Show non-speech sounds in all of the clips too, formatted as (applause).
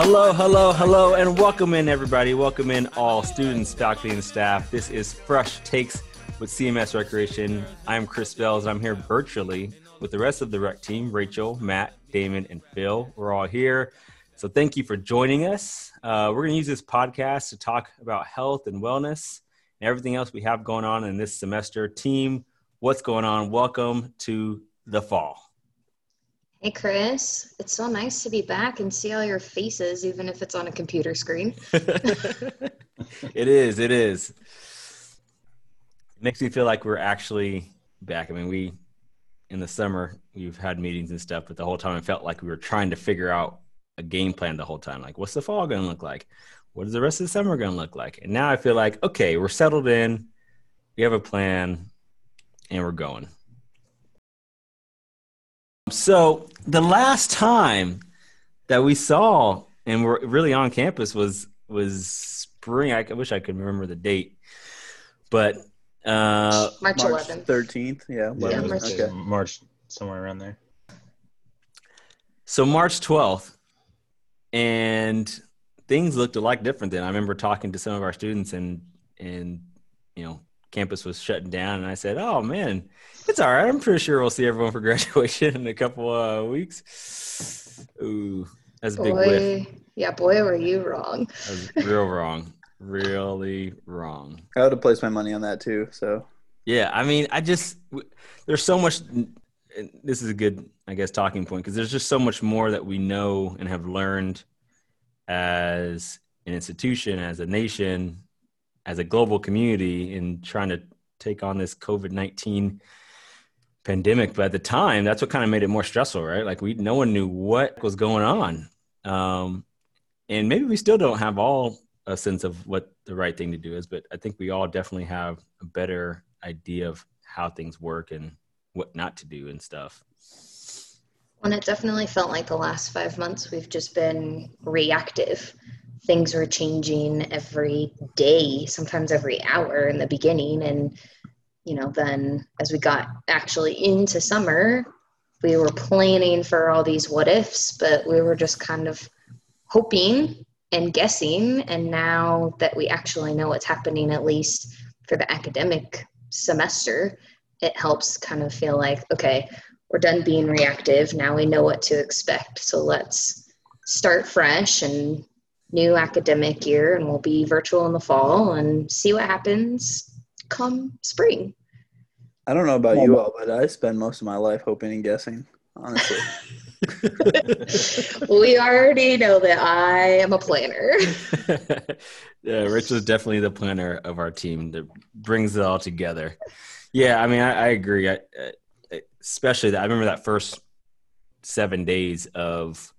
Hello, hello, hello, and welcome in, everybody. Welcome in, all students, faculty, and staff. This is Fresh Takes with CMS Recreation. I'm Chris Bells, and I'm here virtually with the rest of the rec team Rachel, Matt, Damon, and Phil. We're all here. So thank you for joining us. Uh, we're going to use this podcast to talk about health and wellness and everything else we have going on in this semester. Team, what's going on? Welcome to the fall. Hey, Chris. It's so nice to be back and see all your faces, even if it's on a computer screen. (laughs) (laughs) it is. It is. It makes me feel like we're actually back. I mean, we, in the summer, we've had meetings and stuff, but the whole time it felt like we were trying to figure out a game plan the whole time. Like, what's the fall going to look like? What is the rest of the summer going to look like? And now I feel like, okay, we're settled in. We have a plan and we're going. So the last time that we saw and we're really on campus was was spring. I wish I could remember the date, but uh, March 11th, thirteenth. Yeah, Yeah, March- okay. March somewhere around there. so March twelfth, and things looked a lot different then. I remember talking to some of our students, and and you know, campus was shutting down, and I said, "Oh man, it's all right. I'm pretty sure we'll see everyone for (laughs) graduation in a couple uh, weeks." Ooh, that's a big whiff. boy. Yeah, boy, were you wrong. That was real wrong. Really wrong. I would have placed my money on that too. So Yeah, I mean, I just w- there's so much. This is a good, I guess, talking point because there's just so much more that we know and have learned as an institution, as a nation, as a global community in trying to take on this COVID nineteen pandemic. But at the time, that's what kind of made it more stressful, right? Like we, no one knew what was going on, um, and maybe we still don't have all a sense of what the right thing to do is. But I think we all definitely have a better idea of how things work and what not to do and stuff. And it definitely felt like the last five months we've just been reactive. Things were changing every day, sometimes every hour in the beginning. And, you know, then as we got actually into summer, we were planning for all these what ifs, but we were just kind of hoping and guessing. And now that we actually know what's happening, at least for the academic semester, it helps kind of feel like, okay, we're done being reactive. Now we know what to expect. So let's start fresh and new academic year, and we'll be virtual in the fall and see what happens come spring. I don't know about you all, but I spend most of my life hoping and guessing. Honestly, (laughs) we already know that I am a planner. (laughs) yeah, Rich is definitely the planner of our team that brings it all together. Yeah, I mean, I, I agree. I, I, especially that I remember that first seven days of,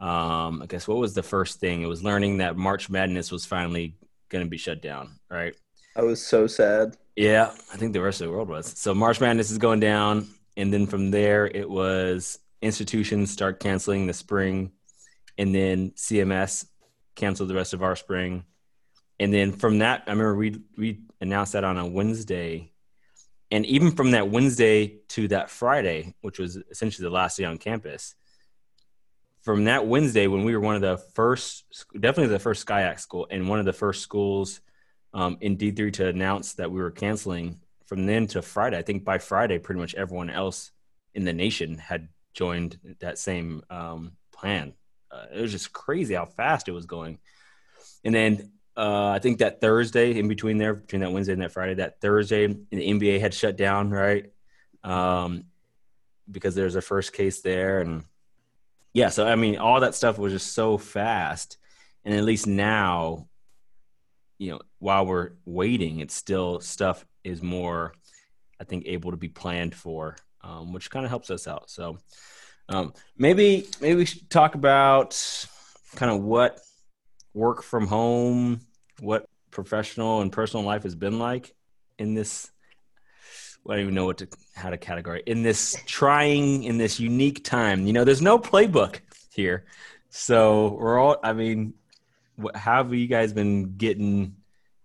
um, I guess what was the first thing? It was learning that March Madness was finally going to be shut down, right? I was so sad. Yeah, I think the rest of the world was. So March Madness is going down, and then from there it was institutions start canceling the spring, and then CMS canceled the rest of our spring, and then from that, I remember we we announced that on a Wednesday, and even from that Wednesday to that Friday, which was essentially the last day on campus. From that Wednesday, when we were one of the first, definitely the first SCIAC school, and one of the first schools um, in D3 to announce that we were canceling. From then to Friday, I think by Friday, pretty much everyone else in the nation had joined that same um, plan. Uh, it was just crazy how fast it was going. And then uh, I think that Thursday, in between there, between that Wednesday and that Friday, that Thursday, the NBA had shut down, right? Um, because there's a first case there, and yeah, so I mean, all that stuff was just so fast. And at least now, you know, while we're waiting, it's still stuff is more, I think, able to be planned for, um, which kind of helps us out. So um, maybe maybe we should talk about kind of what work from home, what professional and personal life has been like in this. I don't even know what to how to categorize in this trying in this unique time. You know, there's no playbook here, so we're all. I mean, what, how have you guys been getting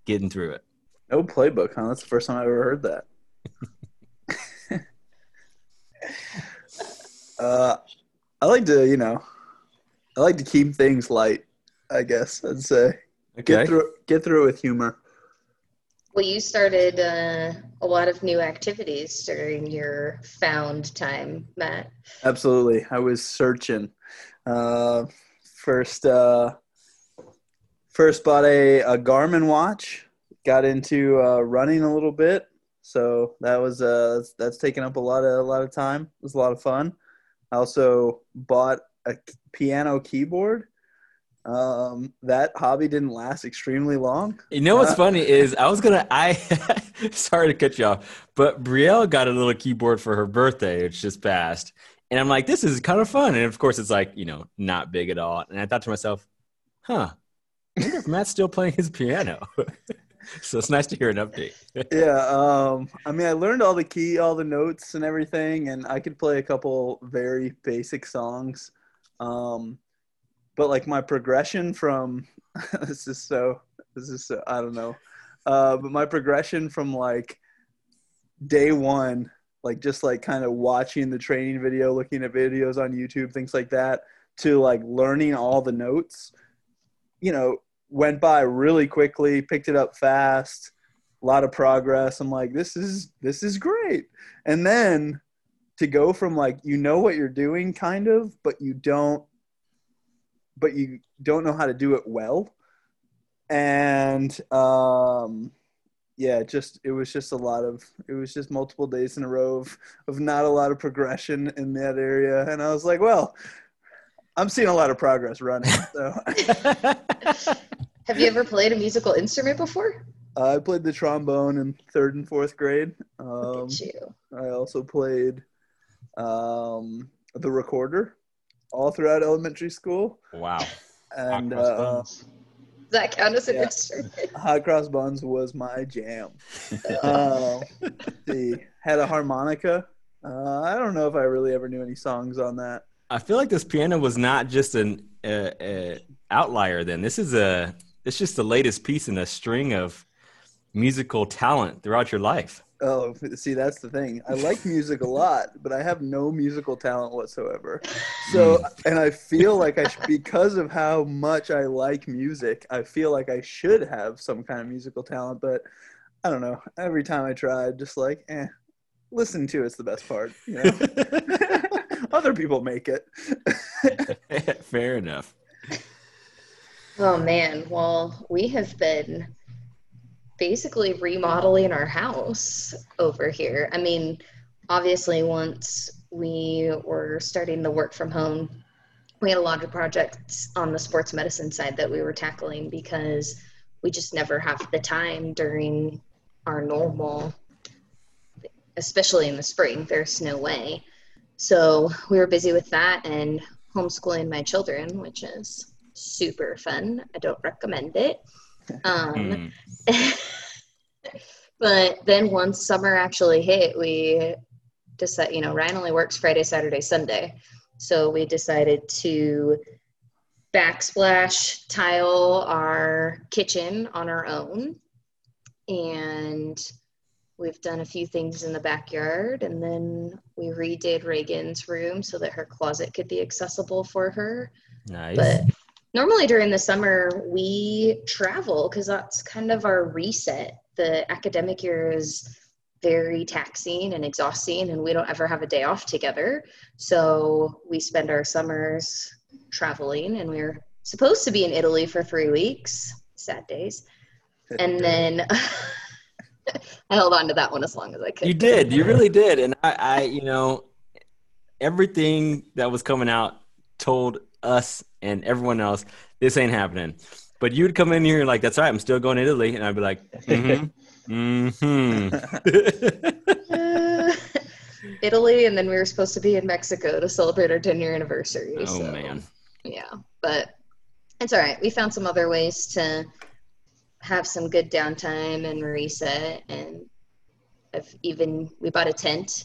getting through it? No playbook, huh? That's the first time I ever heard that. (laughs) uh, I like to, you know, I like to keep things light. I guess I'd say Okay. get through get through with humor. Well, you started uh, a lot of new activities during your found time, Matt. Absolutely. I was searching. Uh, first, uh, first bought a, a Garmin watch. Got into uh, running a little bit, so that was uh, that's, that's taken up a lot of a lot of time. It was a lot of fun. I also bought a piano keyboard. Um, that hobby didn't last extremely long. You know what's Uh, funny is I was gonna I (laughs) sorry to cut you off, but Brielle got a little keyboard for her birthday, which just passed. And I'm like, this is kind of fun. And of course it's like, you know, not big at all. And I thought to myself, huh, I wonder if Matt's still playing his piano. (laughs) so it's nice to hear an update. (laughs) yeah um i mean i learned all the key all the notes and everything and i could play a couple very basic songs um but like my progression from (laughs) this is so this is so i don't know uh but my progression from like day one like just like kind of watching the training video looking at videos on youtube things like that to like learning all the notes you know went by really quickly picked it up fast a lot of progress. I'm like, this is this is great. And then to go from like you know what you're doing kind of, but you don't but you don't know how to do it well. And um yeah, just it was just a lot of it was just multiple days in a row of, of not a lot of progression in that area. And I was like, well, I'm seeing a lot of progress running. So (laughs) Have you ever played a musical instrument before? I played the trombone in third and fourth grade. Um. I also played um, the recorder all throughout elementary school, wow. and Hot cross uh, buns. Does that count as an Yeah. instrument? hot cross buns was my jam. (laughs) Um, see, had a harmonica. Uh, I don't know if I really ever knew any songs on that. I feel like this piano was not just an uh, uh, outlier. Then this is a it's just the latest piece in a string of musical talent throughout your life. Oh, see, that's the thing. I like music a lot, but I have no musical talent whatsoever. So, and I feel like I, sh- because of how much I like music, I feel like I should have some kind of musical talent, but I don't know. Every time I tried, just like, eh, listen to it's the best part. You know? (laughs) Other people make it. (laughs) Fair enough. Oh man, well, we have been basically remodeling our house over here. I mean, obviously, once we were starting the work from home, we had a lot of projects on the sports medicine side that we were tackling because we just never have the time during our normal, especially in the spring, there's no way. So we were busy with that and homeschooling my children, which is super fun. I don't recommend it. Um, Hmm. (laughs) but then once summer actually hit, we decided, you know, Ryan only works Friday, Saturday, Sunday. So we decided to backsplash tile our kitchen on our own. And we've done a few things in the backyard. And then we redid Reagan's room so that her closet could be accessible for her. Nice. But normally during the summer, we travel because that's kind of our reset. The academic year is very taxing and exhausting, and we don't ever have a day off together. So we spend our summers traveling, and we are supposed to be in Italy for three weeks. Sad days. And then (laughs) I held on to that one as long as I could. You did. You really did. And I, I, you know, everything that was coming out told us and everyone else this ain't happening. But you would come in here and like, that's all right. I'm still going to Italy, and I'd be like, mm-hmm, mm-hmm. (laughs) Uh, Italy, and then we were supposed to be in Mexico to celebrate our 10 year anniversary. oh so, man. Yeah, but it's all right. We found some other ways to have some good downtime and reset. And I've even, we bought a tent.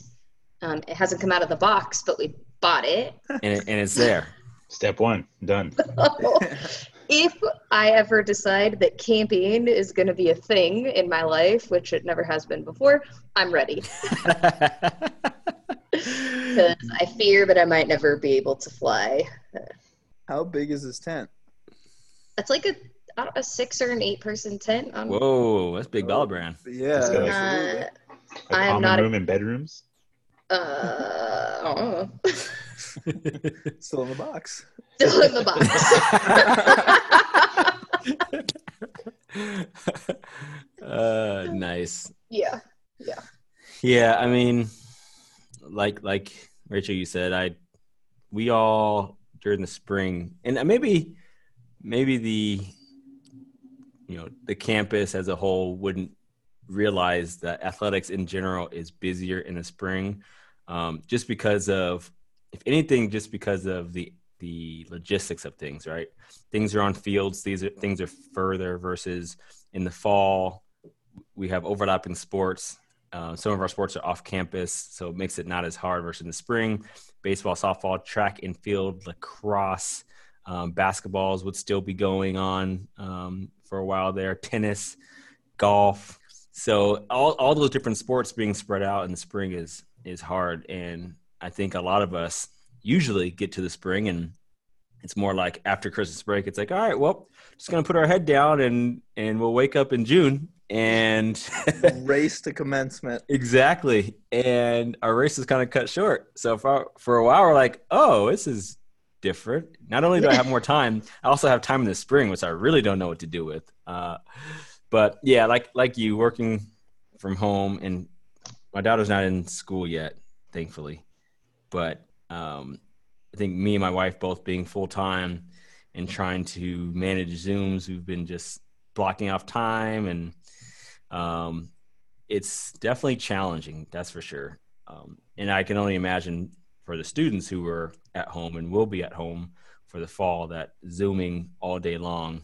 Um, it hasn't come out of the box, but we bought it. And, it, and it's there. Step one, done. (laughs) if I ever decide that camping is going to be a thing in my life, which it never has been before, I'm ready. (laughs) Because I fear that I might never be able to fly. How big is this tent? It's like a I don't- a six or an eight person tent. I'm, Whoa, that's big Oh. dollar brand. Yeah, Let's go. absolutely. not, A I am common not a- room and bedrooms. uh, I don't know. (laughs) (laughs) Still in the box. Still in the box. (laughs) uh, nice. yeah. Yeah, Yeah. I mean, like like Rachel, you said, I we all during the spring, and maybe maybe the you know the campus as a whole wouldn't realize that athletics in general is busier in the spring, um, just because of if anything, just because of the the logistics of things. Right, things are on fields. These are things are further versus in the fall. We have overlapping sports. Uh, some of our sports are off campus, so it makes it not as hard versus in the spring. Baseball, softball, track and field, lacrosse, um, basketballs would still be going on um, for a while there. Tennis, golf. So all, all those different sports being spread out in the spring is is hard, and I think a lot of us usually get to the spring and it's more like after Christmas break. It's like, all right, well, just gonna put our head down and and we'll wake up in June and (laughs) Race to commencement. Exactly. And our race is kind of cut short. So for for a while we're like, oh, this is different. Not only do I have more time, I also have time in the spring, which I really don't know what to do with. Uh, but yeah, like like you working from home and my daughter's not in school yet, thankfully. But um, I think me and my wife both being full time and trying to manage Zooms, we've been just blocking off time and um, it's definitely challenging, that's for sure. Um, and I can only imagine for the students who are at home and will be at home for the fall that zooming all day long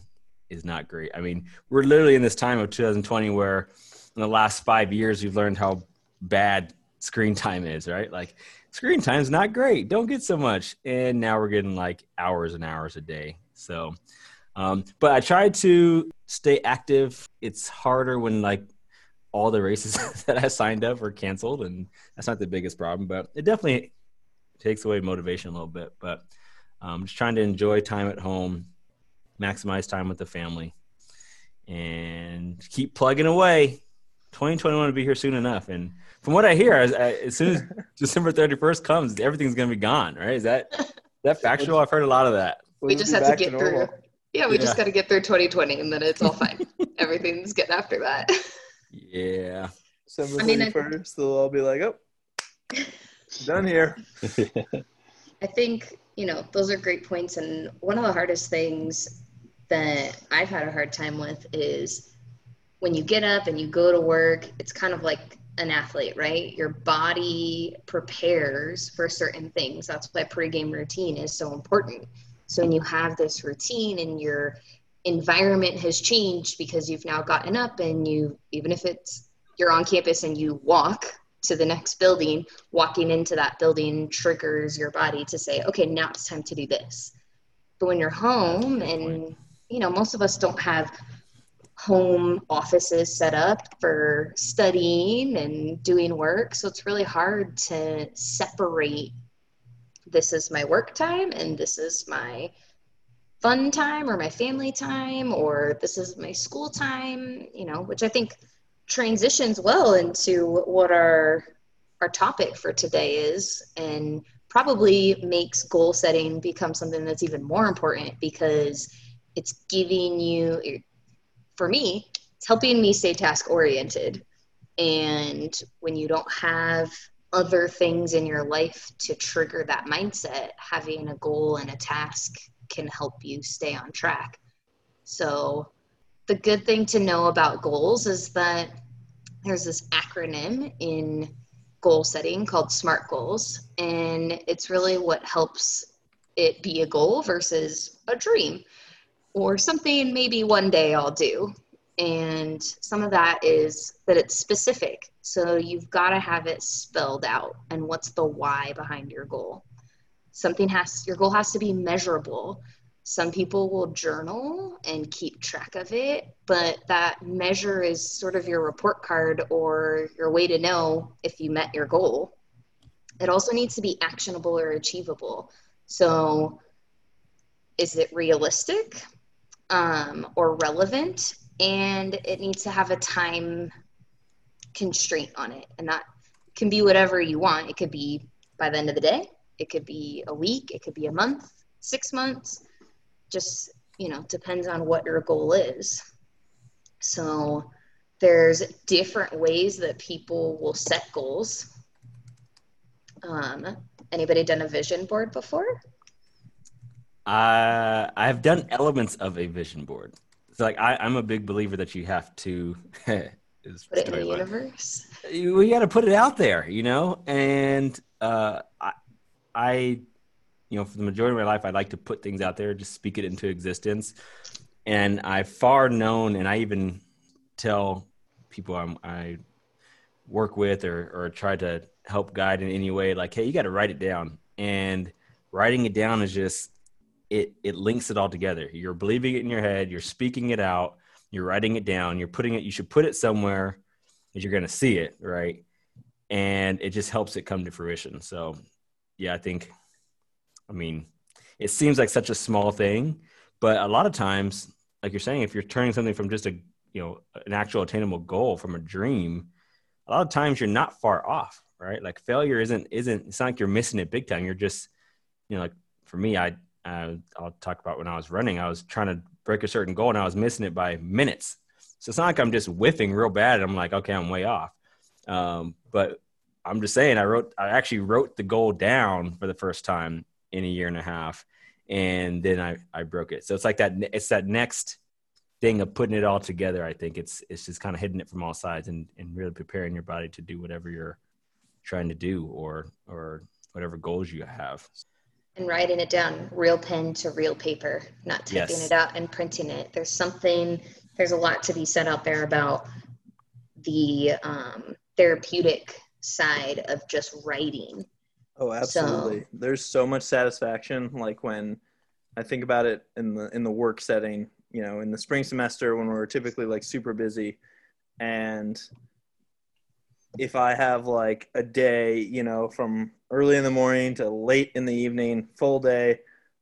is not great. I mean, we're literally in this time of 2020 where in the last five years we've learned how bad screen time is, right? Like screen time's not great. Don't get so much. And now we're getting like hours and hours a day. So, um, but I try to stay active. It's harder when like all the races (laughs) that I signed up were canceled, and that's not the biggest problem, but it definitely takes away motivation a little bit. But um, just trying to enjoy time at home, maximize time with the family, and keep plugging away. 2021 will be here soon enough, and from what I hear, as, uh, as soon as December 31st comes, everything's going to be gone. Right? Is that is that factual? I've heard a lot of that. We We'll just have to back get through. Yeah, we Yeah. just got to get through 2020 and then it's all fine. (laughs) Everything's good after that. Yeah. December I mean, I- 31st, they'll all be like, oh, (laughs) done here. I think, you know, those are great points. And one of the hardest things that I've had a hard time with is when you get up and you go to work, it's kind of like an athlete, right? Your body prepares for certain things. That's why pregame routine is so important. So when you have this routine and your environment has changed because you've now gotten up and you, even if it's you're on campus and you walk to the next building, walking into that building triggers your body to say, okay, now it's time to do this. But when you're home and, you know, most of us don't have home offices set up for studying and doing work. So it's really hard to separate this is my work time and this is my fun time or my family time or this is my school time, you know, which I think transitions well into what our our topic for today is and probably makes goal setting become something that's even more important because it's giving you for me it's helping me stay task oriented. And when you don't have other things in your life to trigger that mindset having a goal and a task can help you stay on track. So the good thing to know about goals is that there's this acronym in goal setting called SMART goals, and it's really what helps it be a goal versus a dream or something maybe one day I'll do. And some of that is that it's specific. So you've got to have it spelled out and what's the why behind your goal. Something has, your goal has to be measurable some people will journal and keep track of it, but that measure is sort of your report card or your way to know if you met your goal. It also needs to be actionable or achievable. So is it realistic um, or relevant? And it needs to have a time constraint on it. And that can be whatever you want. It could be by the end of the day, it could be a week, it could be a month, six months. Just, you know, depends on what your goal is. So there's different ways that people will set goals. Um, anybody done a vision board before? Uh, I've done elements of a vision board. So like I, I'm a big believer that you have to (laughs) is Put it in the universe. you, we got to put it out there, you know. And uh, I, I, you know, for the majority of my life, I like to put things out there, just speak it into existence. And I've far known, and I even tell people I'm, I work with or or try to help guide in any way, like, hey, you got to write it down. And writing it down is just it it links it all together. You're believing it in your head, you're speaking it out, you're writing it down, you're putting it. You should put it somewhere that you're going to see it, right? And it just helps it come to fruition. So, yeah, I think, I mean, it seems like such a small thing, but a lot of times, like you're saying, if you're turning something from just a you know an actual attainable goal from a dream, a lot of times you're not far off, right? Like failure isn't isn't it's not like you're missing it big time. You're just you know like for me, I uh, I'll talk about when I was running. I was trying to break a certain goal and I was missing it by minutes. So it's not like I'm just whiffing real bad. And I'm like, okay, I'm way off. Um, but I'm just saying, I wrote, I actually wrote the goal down for the first time in a year and a half, and then I I broke it. So it's like that. It's that next thing of putting it all together. I think it's it's just kind of hitting it from all sides and and really preparing your body to do whatever you're trying to do or or whatever goals you have. And writing it down real pen to real paper not typing Yes. it out and printing it there's something there's a lot to be said out there about the um, therapeutic side of just writing Oh, absolutely. There's so much satisfaction. Like when I think about it in the in the work setting, you know, in the spring semester when we're typically like super busy, and if I have like a day, you know, from early in the morning to late in the evening, full day,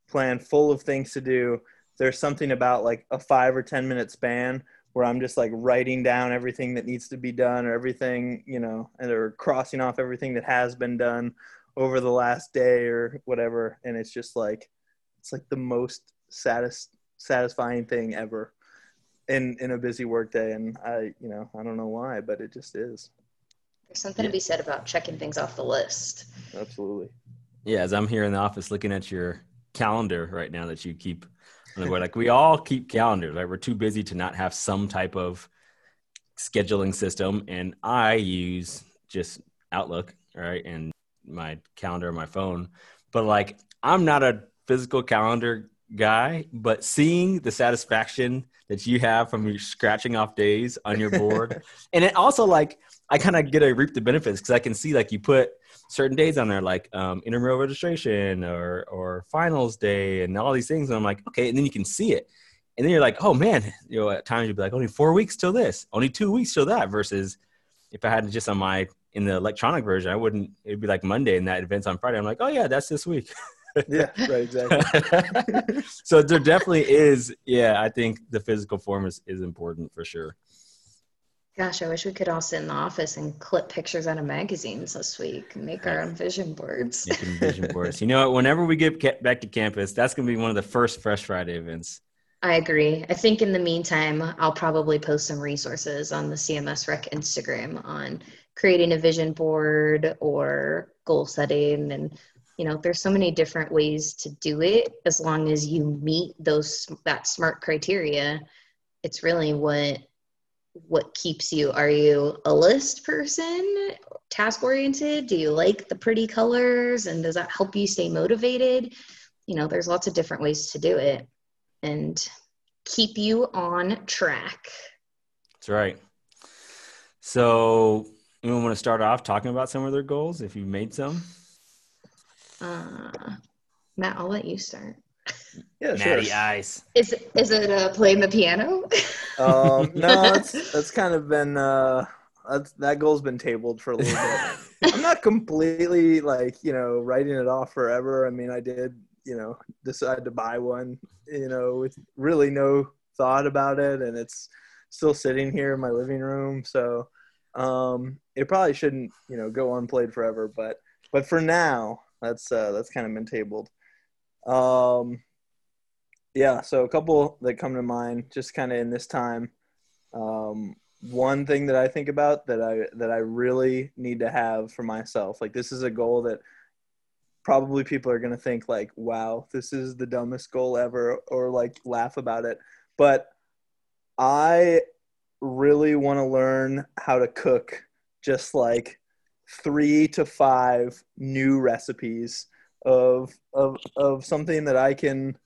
plan full of things to do. There's something about like a five or ten minute span where I'm just like writing down everything that needs to be done or everything, you know, and or crossing off everything that has been done over the last day or whatever and it's just like it's like the most satis- satisfying thing ever in in a busy work day and i you know i don't know why but it just is there's something to be said about checking things off the list absolutely Yeah, as I'm here in the office looking at your calendar right now that you keep on the board, like we all keep calendars, right? We're too busy to not have some type of scheduling system. And I use just Outlook, right? And my calendar on my phone. But like I'm not a physical calendar guy, but seeing the satisfaction that you have from you scratching off days on your board. (laughs) and it also like I kind of get to reap the benefits because I can see like you put certain days on there like um, intramural registration or or finals day and all these things and i'm like okay and then you can see it. And then you're like oh man you know at times you'd be like only four weeks till this only two weeks till that versus if i had it just on my in the electronic version i wouldn't it'd be like monday and that event's on friday. I'm like oh yeah that's this week. (laughs) Yeah right exactly. (laughs) So there definitely is yeah i think the physical form is, is important for sure gosh i wish we could all sit in the office and clip pictures out of magazines this week and make our own vision boards making vision boards you know what whenever we get back to campus that's going to be one of the first fresh friday events I agree. I think in the meantime, I'll probably post some resources on the CMS Rec Instagram on creating a vision board or goal setting. And, you know, there's so many different ways to do it as long as you meet those, that smart criteria. It's really what, what keeps you. Are you a list person, task oriented? Do you like the pretty colors? And does that help you stay motivated? You know, there's lots of different ways to do it and keep you on track. That's right. So, you want to start off talking about some of their goals if you've made some? Uh, Matt, I'll let you start. Yeah sure Natty Ice. Is it uh, playing the piano? (laughs) um no that's that's kind of been uh that's, that goal's been tabled for a little bit (laughs) I'm not completely like you know writing it off forever. I mean, I did you know decide to buy one you know with really no thought about it and it's still sitting here in my living room so um it probably shouldn't you know go unplayed forever but but for now that's uh that's kind of been tabled um yeah so a couple that come to mind just kind of in this time. Um one thing that i think about that i that i really need to have for myself like this is a goal that probably people are going to think like wow this is the dumbest goal ever or like laugh about it. But i really want to learn how to cook just like three to five new recipes of of of something that i can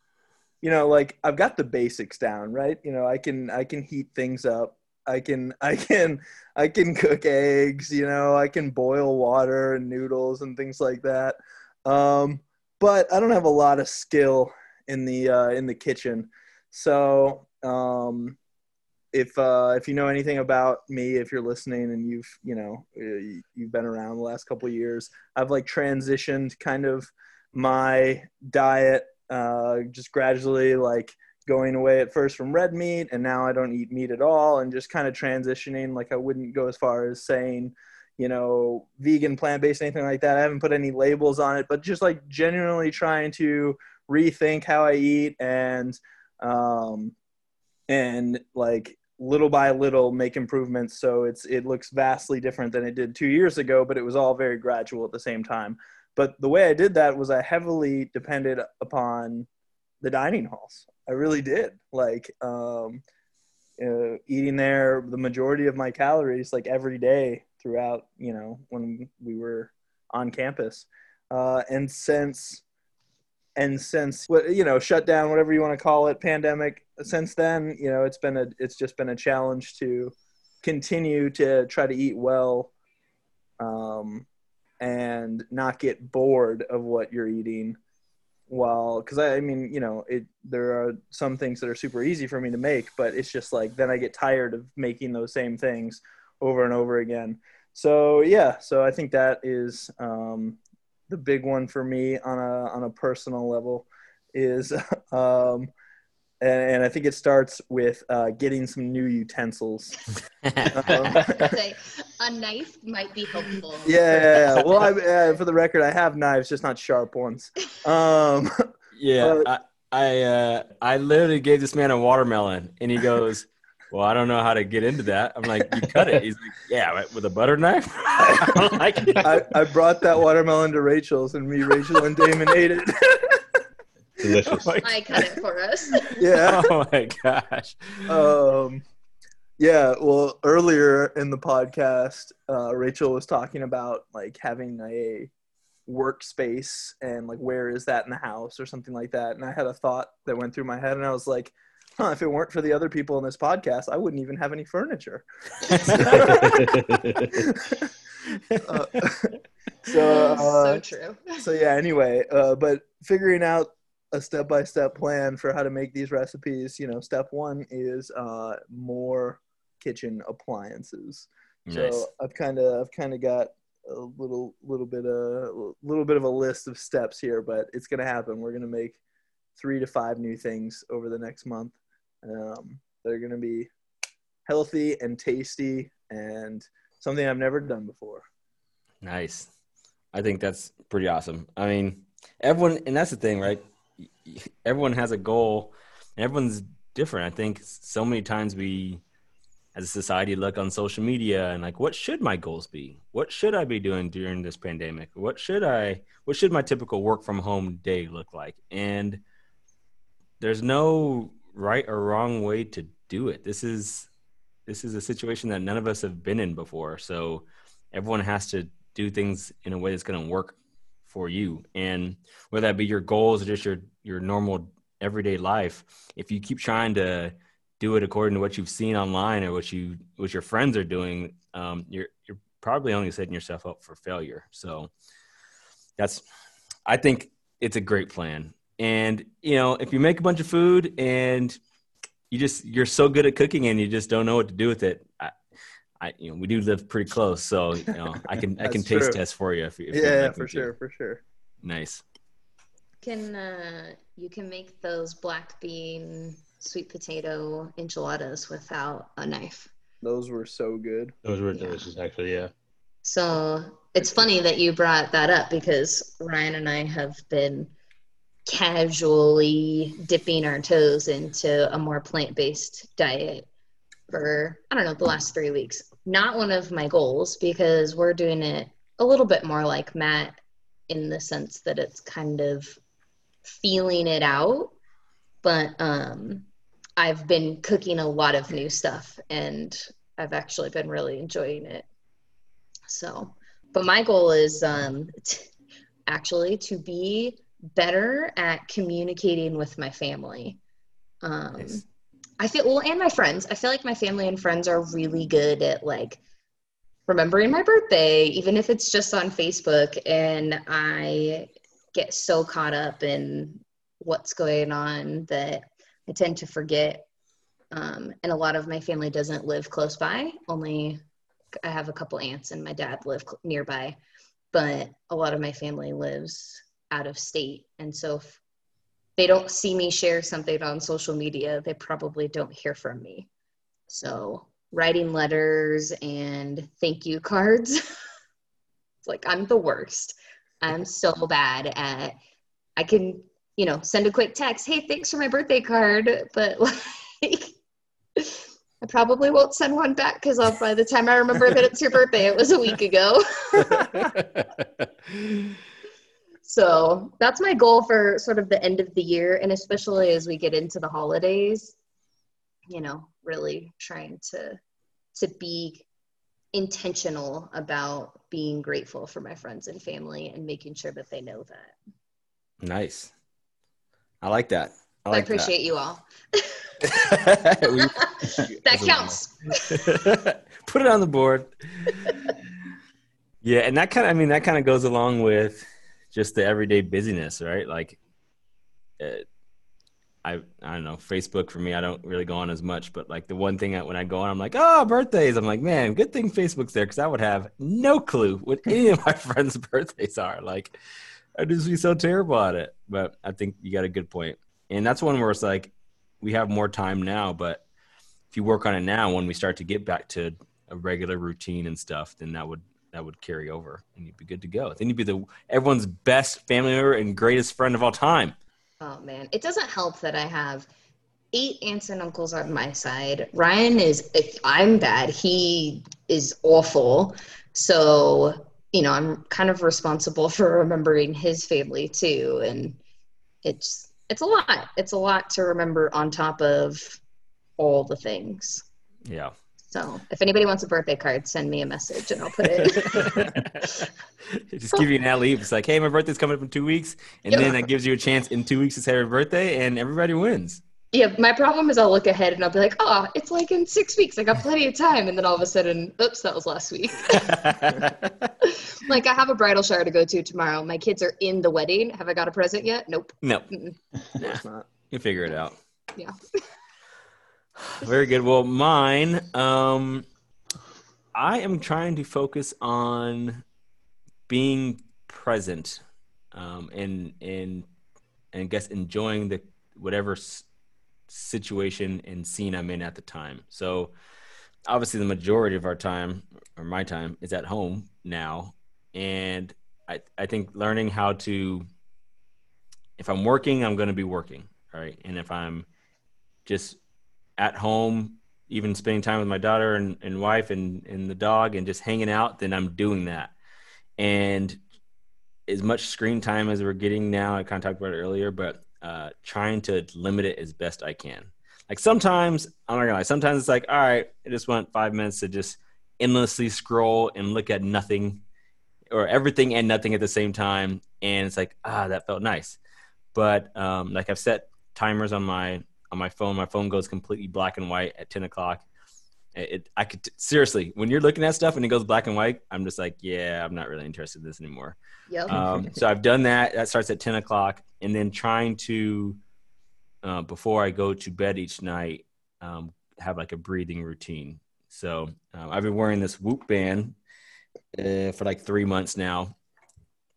you know like i've got the basics down right? You know i can i can heat things up. I can (laughs) i can i can cook eggs you know i can boil water and noodles and things like that. Um, but I don't have a lot of skill in the uh, in the kitchen. So um, if uh, if you know anything about me, if you're listening and you've you know uh, you've been around the last couple years, I've like transitioned kind of my diet uh, just gradually like going away at first from red meat and now I don't eat meat at all and just kind of transitioning like I wouldn't go as far as saying you know, vegan, plant based, anything like that. I haven't put any labels on it, but just like genuinely trying to rethink how I eat and, um, and like little by little make improvements so it's it looks vastly different than it did two years ago but it was all very gradual at the same time. But the way i did that was i heavily depended upon the dining halls. I really did. Like um, uh, eating there the majority of my calories like every day throughout, you know, when we were on campus. Uh, and since, and since, you know, shut down, whatever you want to call it, pandemic, since then, you know, it's been a, it's just been a challenge to continue to try to eat well, um, and not get bored of what you're eating. While because I, I mean you know it there are some things that are super easy for me to make but it's just like then i get tired of making those same things over and over again. So yeah, so I think that is um, the big one for me on a on a personal level is, (laughs) um, and, and, I think it starts with uh, getting some new utensils. (laughs) um, say, (laughs) a knife might be helpful. Yeah, yeah, yeah. well, I, uh, for the record, I have knives, just not sharp ones. Um, yeah, I I, uh, I literally gave this man a watermelon, and he goes well, I don't know how to get into that. I'm like, you cut it. He's like, yeah, with a butter knife. (laughs) like I, I brought that watermelon to Rachel's, and me, Rachel, and Damon ate it. (laughs) Delicious. Oh I cut it for us. Yeah. Oh my gosh. Um, yeah. Well, earlier in the podcast, uh, Rachel was talking about like having a workspace and like where is that in the house or something like that. And I had a thought that went through my head, and I was like huh, (laughs) if it weren't for the other people in this podcast, I wouldn't even have any furniture. uh, (laughs) (laughs) so, uh, so true. So yeah. Anyway, uh, but figuring out a step-by-step plan for how to make these recipes. You know, step one is uh, more kitchen appliances. Nice. So I've kind of I've kind of got a little little bit a little bit of a list of steps here, but it's gonna happen. We're gonna make three to five new things over the next month um, that are going to be healthy and tasty and something I've never done before. Nice. I think that's pretty awesome. I mean, everyone, and that's the thing, right? Everyone has a goal, and everyone's different. I think so many times we, as a society, look on social media and like, what should my goals be? What should I be doing during this pandemic? What should I? What should my typical work from home day look like? And there's no right or wrong way to do it. This is this is a situation that none of us have been in before. So everyone has to do things in a way that's going to work for you. And whether that be your goals or just your your normal everyday life, if you keep trying to do it according to what you've seen online or what you what your friends are doing, um, you're you're probably only setting yourself up for failure. So that's I think it's a great plan. And you know, if you make a bunch of food and you just you're so good at cooking and you just don't know what to do with it, I, I you know, we do live pretty close, so you know, I can I (laughs) can taste true. test for you if, you if yeah, yeah for sure, for sure. Nice. can uh, you can make those black bean sweet potato enchiladas without a knife. Those were so good. Those were Yeah. delicious, actually. Yeah. So it's funny that you brought that up because Ryan and I have been casually dipping our toes into a more plant based diet for, I don't know, the last three weeks. Not one of my goals because we're doing it a little bit more like Matt in the sense that it's kind of feeling it out. But um, I've been cooking a lot of new stuff and I've actually been really enjoying it. So, but my goal is um, t- actually to be better at communicating with my family. Um, Nice. I feel well, and my friends. I feel like my family and friends are really good at like remembering my birthday, even if it's just on Facebook. And I get so caught up in what's going on that I tend to forget. Um, and a lot of my family doesn't live close by. Only I have a couple aunts and my dad live cl- nearby, but a lot of my family lives out of state. And so if they don't see me share something on social media, they probably don't hear from me. So writing letters and thank you cards. it's (laughs) like I'm the worst. I'm so bad at I can, you know, send a quick text, hey, thanks for my birthday card, but (laughs) like I probably won't send one back because I'll by the time I remember that it's your birthday, it was a week ago. (laughs) So that's my goal for sort of the end of the year, and especially as we get into the holidays. You know, really trying to to be intentional about being grateful for my friends and family and making sure that they know that. nice. I like that. I I, like appreciate you all. (laughs) (laughs) That counts. (laughs) Put it on the board. yeah, and that kind of I mean that kind of goes along with just the everyday busyness, right? Like uh, I I don't know, Facebook for me I don't really go on as much, but like the one thing that when I go on I'm like, "Oh, birthdays." I'm like, "Man, good thing Facebook's there cuz I would have no clue what (laughs) any of my friends' birthdays are." Like I'd just be so terrible at it. But I think you got a good. And that's one where it's like we have more time now, but if you work on it now, when we start to get back to a regular routine and stuff, then that would that would carry over, and you'd be good to go. Then you'd be the everyone's best family member and greatest friend of all time. Oh man, it doesn't help that I have eight aunts and uncles on my side. Ryan is if I'm bad, he is awful. So, you know, I'm kind of responsible (laughs) for remembering his family too and it's it's a lot. It's a lot to remember on top of all the things. Yeah. So, if anybody wants a birthday card, send me a message and I'll put it. (laughs) Just give you an alley. It's like, hey, my birthday's coming up in two weeks, and Yeah. then that gives you a chance in two weeks to say happy birthday, and everybody wins. yeah, my problem is I'll look ahead and I'll be like, "Oh, it's like in 6 weeks. I got plenty of time." And then all of a sudden, oops, that was last week. (laughs) like I have a bridal shower to go to tomorrow. My kids are in the wedding. Have I got a present yet? Nope. no, Mm-mm. Of course not. you figure it out. Yeah. Very good. Well, mine, um, I am trying to focus on being present, um, and and and I guess enjoying the whatever s- situation and scene I'm in at the time. So, obviously, the majority of our time or my time is at home now, and I I think learning how to, if I'm working, I'm going to be working, right, and if I'm just at home, even spending time with my daughter and, and wife and, and the dog and just hanging out, then I'm doing that. And as much screen time as we're getting now, I kind of talked about it earlier, but uh, trying to limit it as best I can. Like sometimes, I'm not gonna lie, sometimes it's like, all right, I just want five minutes to just endlessly scroll and look at nothing or everything and nothing at the same time. And it's like, ah, that felt nice. But um, like I've set timers on my on my phone. My phone goes completely black and white at 10 o'clock. It, it- I could seriously, when you're looking at stuff and it goes black and white, I'm just like, yeah, I'm not really interested in this anymore. Yep. Um, (laughs) so I've done that. That starts at 10 o'clock. And then trying to, uh, before I go to bed each night, um, have like a breathing routine. So um, I've been wearing this Whoop band uh, for like three months now.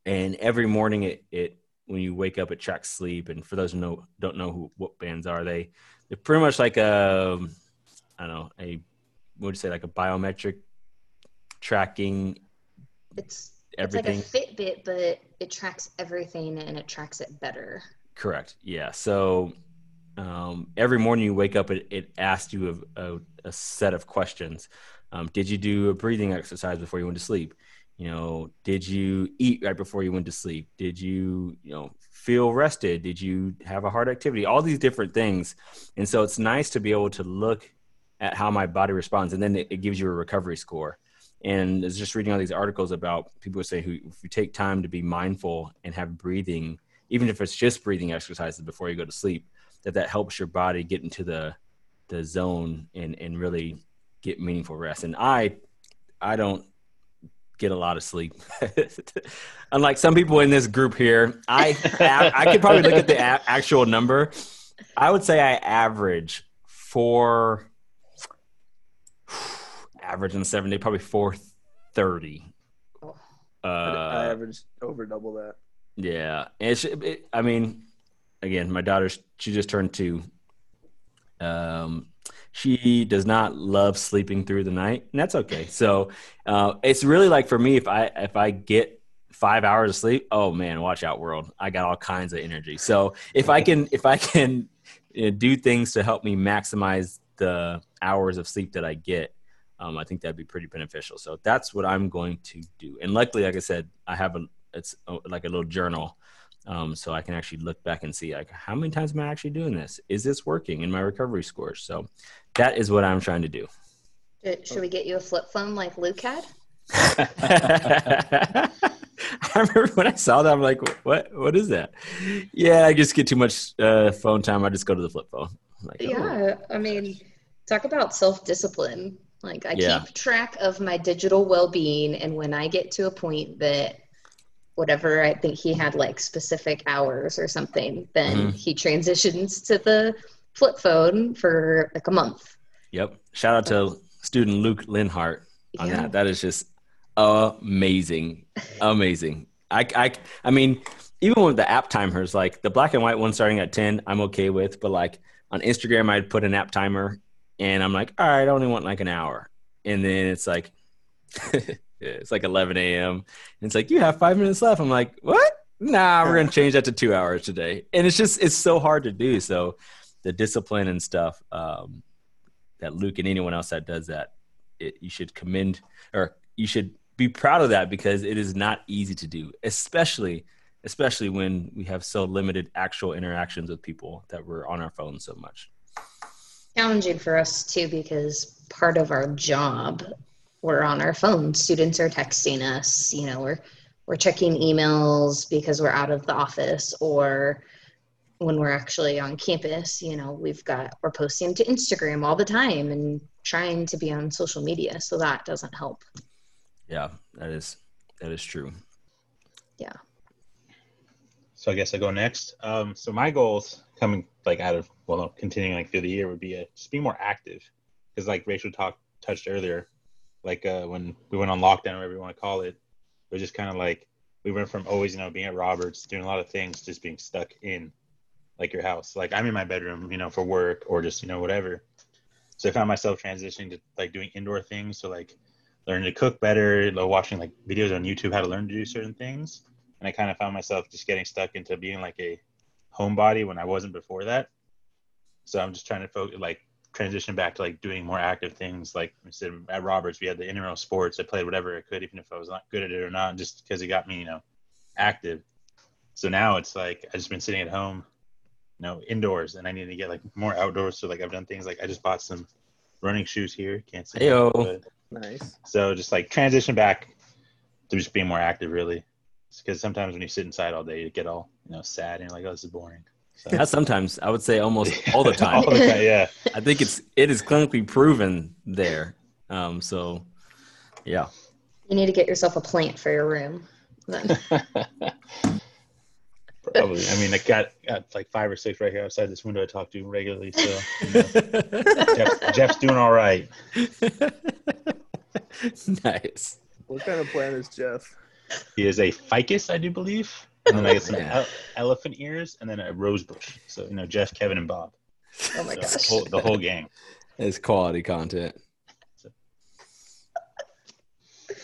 And every morning it, it when you wake up, it tracks sleep. And for those who know don't know who Whoop bands are, they they're pretty much like a I don't know a what would you say like a biometric tracking It's everything. it's like a Fitbit, but it tracks everything and it tracks it better. Correct. Yeah. So um, every morning you wake up, it, it asks you a, a, a set of questions. Um, did you do a breathing exercise before you went to sleep? You know, did you eat right before you went to sleep? Did you, you know, feel rested? Did you have a hard activity? All these different things. And so it's nice to be able to look at how my body responds, and then it, it gives you a recovery score. And it's just reading all these articles about people saying who, if you take time to be mindful and have breathing, even if it's just breathing exercises before you go to sleep, that that helps your body get into the the zone and and really get meaningful rest. And I I don't get a lot of sleep. (laughs) Unlike some people in this group here, I I could probably look at the a- actual number. I would say I average four average in seven day probably four thirty. Oh. I Uh, average over double that. yeah, it's. It, I mean, again, my daughter, she just turned two. Um, she does not love sleeping through the night, and that's okay. So, uh, it's really like for me, if I if I get five hours of sleep, oh man, watch out, world! I got all kinds of energy. So if I can if I can you know, do things to help me maximize the hours of sleep that I get, um, I think that'd be pretty beneficial. So that's what I'm going to do. And luckily, like I said, I have a it's a, like a little journal, um, so I can actually look back and see like how many times am I actually doing this? Is this working in my recovery scores? So that is what I'm trying to do. Should, should we get you a flip phone like Luke had? (laughs) I remember when I saw that, I'm like, what? What is that? Yeah, I just get too much uh, phone time. I just go to the flip phone. Like, oh. Yeah, I mean, talk about self discipline. Like, I Yeah. keep track of my digital well being, and when I get to a point that whatever I think he had like specific hours or something, then Mhm. he transitions to the flip phone for like a month. Yep. Shout out to student Luke Linhart on Yeah. that. That is just amazing, amazing. I, I, I mean, even with the app timers, like the black and white one starting at ten, I'm okay with. But like on Instagram, I'd put an app timer, and I'm like, all right, I only want like an hour, and then it's like, (laughs) it's like 11 a.m. And it's like you have five minutes left. I'm like, what? Nah, we're gonna change that to two hours today, and it's just it's so hard to do. So the discipline and stuff um, that Luke and anyone else that does that, it, you should commend or you should be proud of that because it is not easy to do, especially especially when we have so limited actual interactions with people that we're on our phones so much. challenging for us too because part of our job we're on our phones. Students are texting us you know we're we're checking emails because we're out of the office or when we're actually on campus you know we've got we're posting to instagram all the time and trying to be on social media. So that doesn't help. Yeah, that is that is true. yeah. So I guess I go next. Um, so my goals coming like out of well, continuing like through the year would be uh, just be more active, because like Rachel talked touched earlier, like uh, when we went on lockdown or whatever you want to call it, it was just kind of like we went from always you know being at Roberts doing a lot of things just being stuck in like your house. Like I'm in my bedroom, you know, for work or just you know whatever. So I found myself transitioning to like doing indoor things. So like learning to cook better, like, watching like videos on YouTube how to learn to do certain things and I kind of found myself just getting stuck into being like a homebody when I wasn't before that. So I'm just trying to focus, like transition back to like doing more active things. Like I said at Roberts, we had the intramural sports. I played whatever I could, even if I was not good at it or not, just because it got me, you know, active. So now it's like I've just been sitting at home, you know, indoors, and I need to get like more outdoors. So like I've done things like I just bought some running shoes here. Can't see. them, Heyo. Nice. so just like transition back to just being more active, really. Because sometimes when you sit inside all day, you get all you know sad and you're like, oh, this is boring. So, Not sometimes. I would say almost (laughs) all the time. all the time, yeah. (laughs) I think it's it is clinically proven there. Um, so yeah. you need to get yourself a plant for your room then (laughs) Probably. I mean, I got, got like five or six right here outside this window I talk to regularly. So you know, Jeff, Jeff's doing all right. nice. What kind of plant is Jeff? He is a ficus, I do believe. And then I get some Yeah. ele- elephant ears, and then a rose bush. So you know, Jeff, Kevin, and Bob. Oh my So gosh. the whole, the whole gang. It's quality content.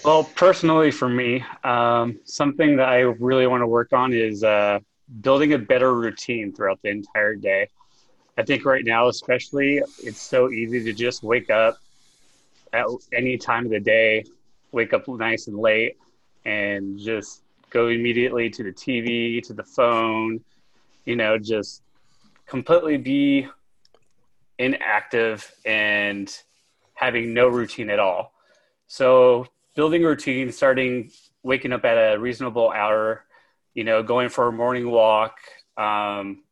Well, personally, for me, um, something that I really want to work on is uh, building a better routine throughout the entire day. I think right now, especially, it's so easy to just wake up at any time of the day, wake up nice and late, and just go immediately to the TV, to the phone, you know, just completely be inactive and having no routine at all. So building routine, starting waking up at a reasonable hour, you know, going for a morning walk, um,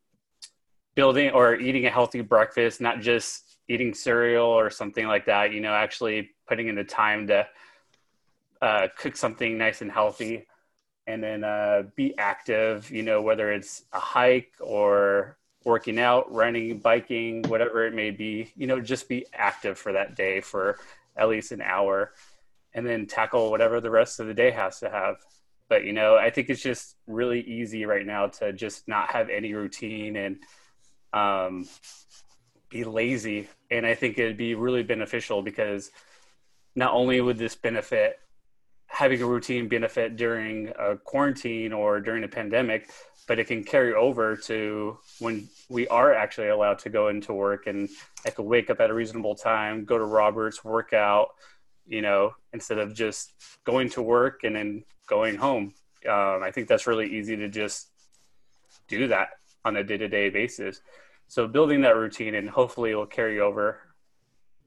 building or eating a healthy breakfast, not just eating cereal or something like that, you know, actually putting in the time to uh, cook something nice and healthy and then uh, be active, you know, whether it's a hike or working out, running, biking, whatever it may be, you know, just be active for that day for at least an hour and then tackle whatever the rest of the day has to have. But you know, I think it's just really easy right now to just not have any routine and um, be lazy. And I think it'd be really beneficial because not only would this benefit having a routine benefit during a quarantine or during a pandemic, but it can carry over to when we are actually allowed to go into work and I could wake up at a reasonable time, go to Roberts, work out, you know, instead of just going to work and then going home. Um, I think that's really easy to just do that on a day to day basis. So building that routine and hopefully it will carry over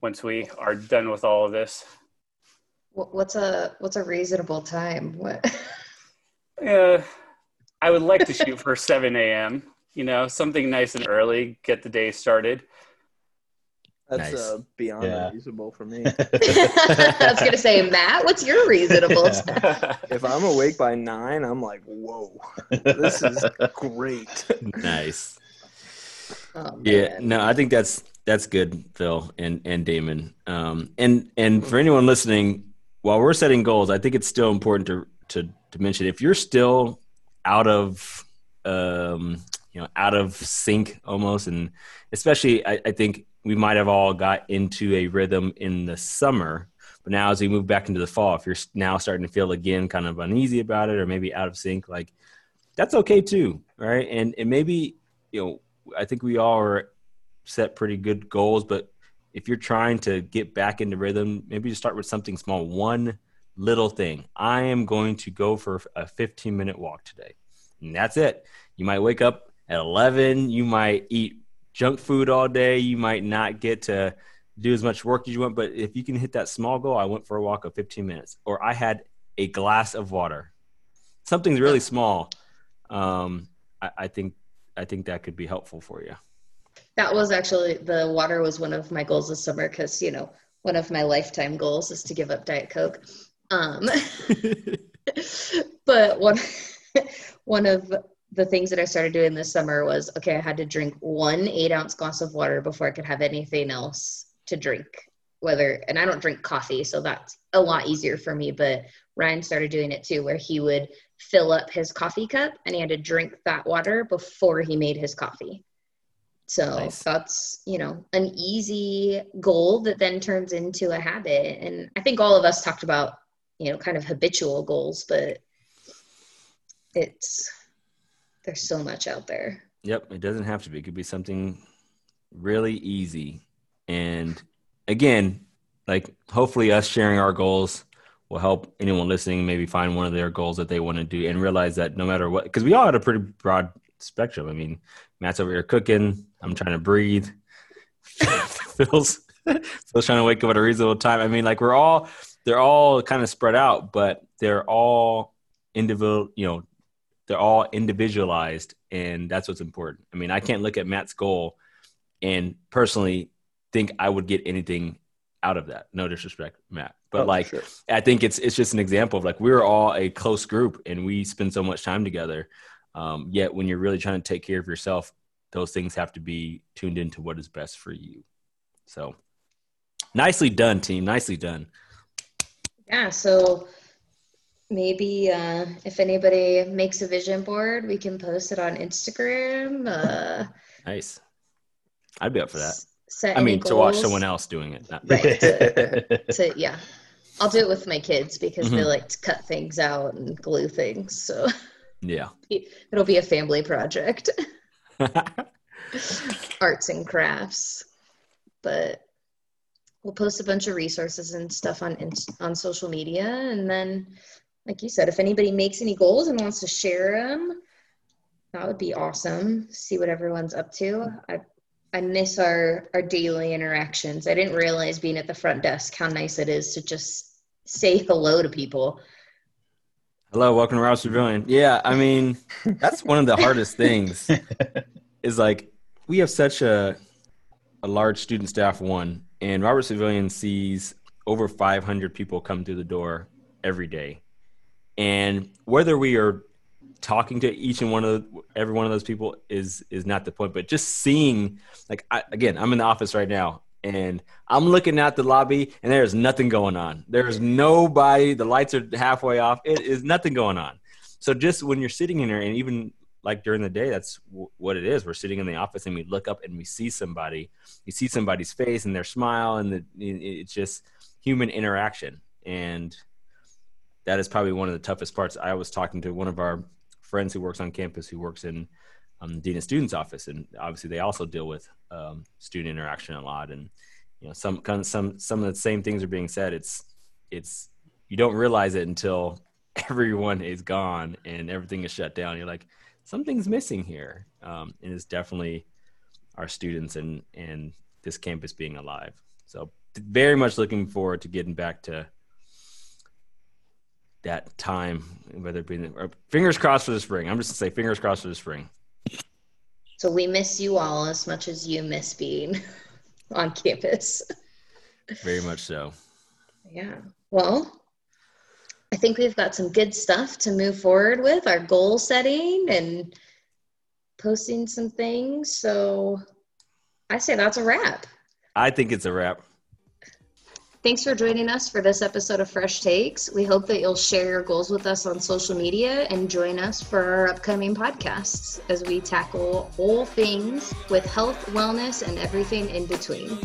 once we are done with all of this. Wh- What's a what's a reasonable time? What? Yeah, (laughs) I would like to shoot for 7 a.m. You know, something nice and early, get the day started. That's Nice. uh, beyond Yeah. unreasonable for me. (laughs) (laughs) I was gonna say, Matt, what's your reasonable time? if I'm awake by nine, I'm like, whoa, this is great. Nice. Oh, Yeah, no, I think that's that's good, Phil and and Damon. Um, and and for anyone listening, while we're setting goals, I think it's still important to to to mention if you're still out of um, you know out of sync almost, and especially I, I think we might have all got into a rhythm in the summer. But now, as we move back into the fall, if you're now starting to feel again kind of uneasy about it, or maybe out of sync, like that's okay too, right? And and maybe you know I think we all are set pretty good goals, but if you're trying to get back into rhythm, maybe just start with something small. One little thing. I am going to go for a 15 minute walk today. And that's it. You might wake up at 11. You might eat junk food all day. You might not get to do as much work as you want. But if you can hit that small goal, I went for a walk of 15 minutes, or I had a glass of water. Something's really small. Um, I, I think I think that could be helpful for you. That was actually the water was one of my goals this summer because you know one of my lifetime goals is to give up Diet Coke. Um, (laughs) but one (laughs) one of the things that I started doing this summer was okay. I had to drink one eight ounce glass of water before I could have anything else to drink. Whether and I don't drink coffee, so that's a lot easier for me. But Ryan started doing it too, where he would fill up his coffee cup and he had to drink that water before he made his coffee. So Nice. that's, you know, an easy goal that then turns into a habit. And I think all of us talked about, you know, kind of habitual goals, but it's, there's so much out there. Yep, it doesn't have to be. It could be something really easy. And again, like hopefully us sharing our goals will help anyone listening maybe find one of their goals that they want to do and realize that no matter what, because we all had a pretty broad spectrum. I mean, Matt's over here cooking. I'm trying to breathe. (laughs) Phil's Phil's trying to wake up at a reasonable time. I mean, like we're all they're all kind of spread out, but they're all individual. You know, they're all individualized, and that's what's important. I mean, I can't look at Matt's goal and personally think I would get anything out of that. No disrespect, Matt, but Oh, like sure. I think it's it's just an example of like we're all a close group and we spend so much time together. Um, yet when you're really trying to take care of yourself, those things have to be tuned into what is best for you. So nicely done, team. Nicely done. Yeah. So maybe uh, if anybody makes a vision board, we can post it on Instagram. Uh, Nice. I'd be up for that. I mean, to watch someone else doing it. Not Right. (laughs) to, yeah, I'll do it with my kids because they Mhm. like to cut things out and glue things. So Yeah. it'll be a family project, (laughs) arts and crafts. But we'll post a bunch of resources and stuff on on social media, and then, like you said, if anybody makes any goals and wants to share them, that would be awesome. See what everyone's up to. I I miss our our daily interactions. I didn't realize being at the front desk how nice it is to just say hello to people. Hello, welcome to Roberts Pavilion. Yeah, I mean, (laughs) that's one of the hardest things. Is like we have such a a large student staff one, and Roberts Pavilion sees over 500 people come through the door every day, and whether we are talking to each and one of every one of those people is is not the point, but just seeing like I, again, I'm in the office right now. And I'm looking out the lobby, and there's nothing going on. There's nobody. The lights are halfway off. It is nothing going on. So just when you're sitting in there, and even like during the day, that's w- what it is. We're sitting in the office, and we look up, and we see somebody. You see somebody's face and their smile, and the, it's just human interaction. And that is probably one of the toughest parts. I was talking to one of our friends who works on campus, who works in um, dean of students office, and obviously they also deal with um, student interaction a lot. And you know, some some some of the same things are being said. It's it's you don't realize it until (laughs) everyone is gone and everything is shut down. You're like, something's missing here, um, and it's definitely our students and and this campus being alive. So very much looking forward to getting back to that time, whether it be fingers crossed for the spring. I'm just gonna say fingers crossed for the spring. So we miss you all as much as you miss being (laughs) on campus. Very much so. Yeah. Well, I think we've got some good stuff to move forward with our goal setting and posting some things. So I say that's a wrap. I think it's a wrap. Thanks for joining us for this episode of Fresh Takes. We hope that you'll share your goals with us on social media and join us for our upcoming podcasts as we tackle all things with health, wellness, and everything in between.